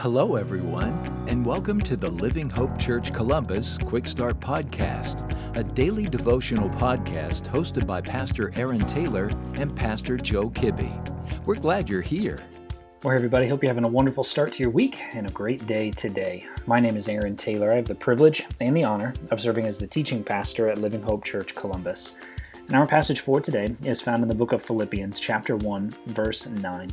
Hello, everyone, and welcome to the Living Hope Church Columbus Quick Start Podcast, a daily devotional podcast hosted by Pastor Aaron Taylor and Pastor Joe Kibbe. We're glad you're here. Well, everybody, hope you're having a wonderful start to your week and a great day today. My name is Aaron Taylor. I have the privilege and the honor of serving as the teaching pastor at Living Hope Church Columbus. And our passage for today is found in the book of Philippians, chapter 1, verse 9.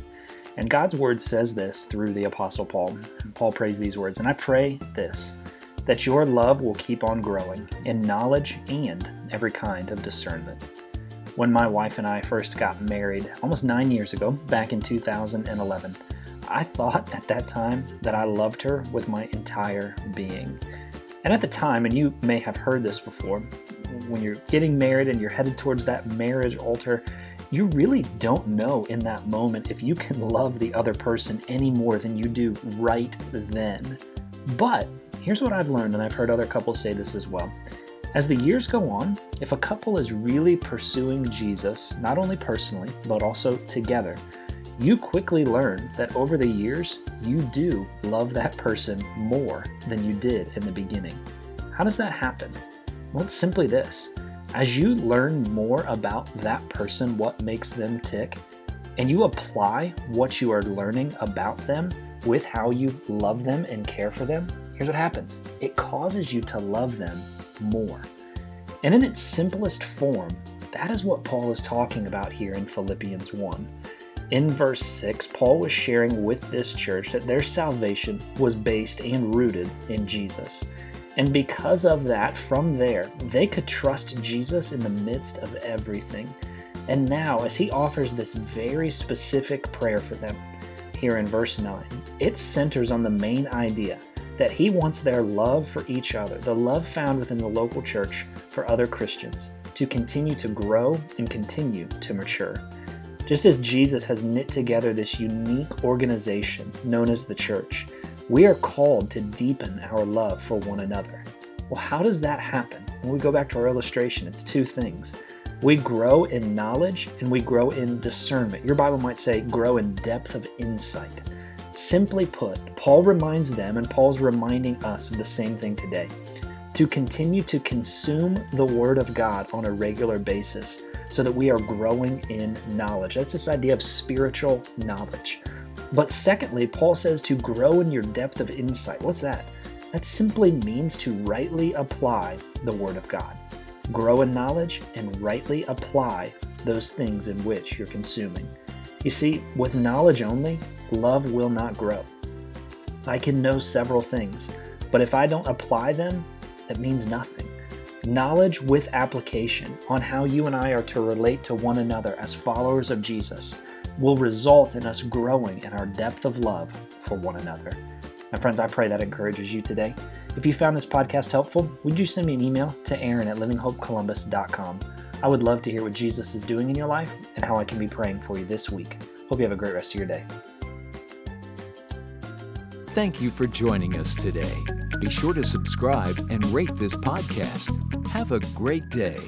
And God's word says this through the Apostle Paul. Paul prays these words, and I pray this that your love will keep on growing in knowledge and every kind of discernment. When my wife and I first got married almost nine years ago, back in 2011, I thought at that time that I loved her with my entire being. And at the time, and you may have heard this before, when you're getting married and you're headed towards that marriage altar, you really don't know in that moment if you can love the other person any more than you do right then. But here's what I've learned, and I've heard other couples say this as well. As the years go on, if a couple is really pursuing Jesus, not only personally, but also together, you quickly learn that over the years, you do love that person more than you did in the beginning. How does that happen? Well, it's simply this as you learn more about that person, what makes them tick, and you apply what you are learning about them with how you love them and care for them, here's what happens it causes you to love them more. And in its simplest form, that is what Paul is talking about here in Philippians 1. In verse 6, Paul was sharing with this church that their salvation was based and rooted in Jesus. And because of that, from there, they could trust Jesus in the midst of everything. And now, as he offers this very specific prayer for them here in verse 9, it centers on the main idea that he wants their love for each other, the love found within the local church for other Christians, to continue to grow and continue to mature. Just as Jesus has knit together this unique organization known as the church, we are called to deepen our love for one another. Well, how does that happen? When we go back to our illustration, it's two things. We grow in knowledge and we grow in discernment. Your Bible might say, grow in depth of insight. Simply put, Paul reminds them, and Paul's reminding us of the same thing today to continue to consume the Word of God on a regular basis so that we are growing in knowledge. That's this idea of spiritual knowledge. But secondly, Paul says to grow in your depth of insight. What's that? That simply means to rightly apply the Word of God. Grow in knowledge and rightly apply those things in which you're consuming. You see, with knowledge only, love will not grow. I can know several things, but if I don't apply them, that means nothing. Knowledge with application on how you and I are to relate to one another as followers of Jesus will result in us growing in our depth of love for one another. My friends, I pray that encourages you today. If you found this podcast helpful, would you send me an email to aaron at livinghopecolumbus.com? I would love to hear what Jesus is doing in your life and how I can be praying for you this week. Hope you have a great rest of your day. Thank you for joining us today. Be sure to subscribe and rate this podcast. Have a great day.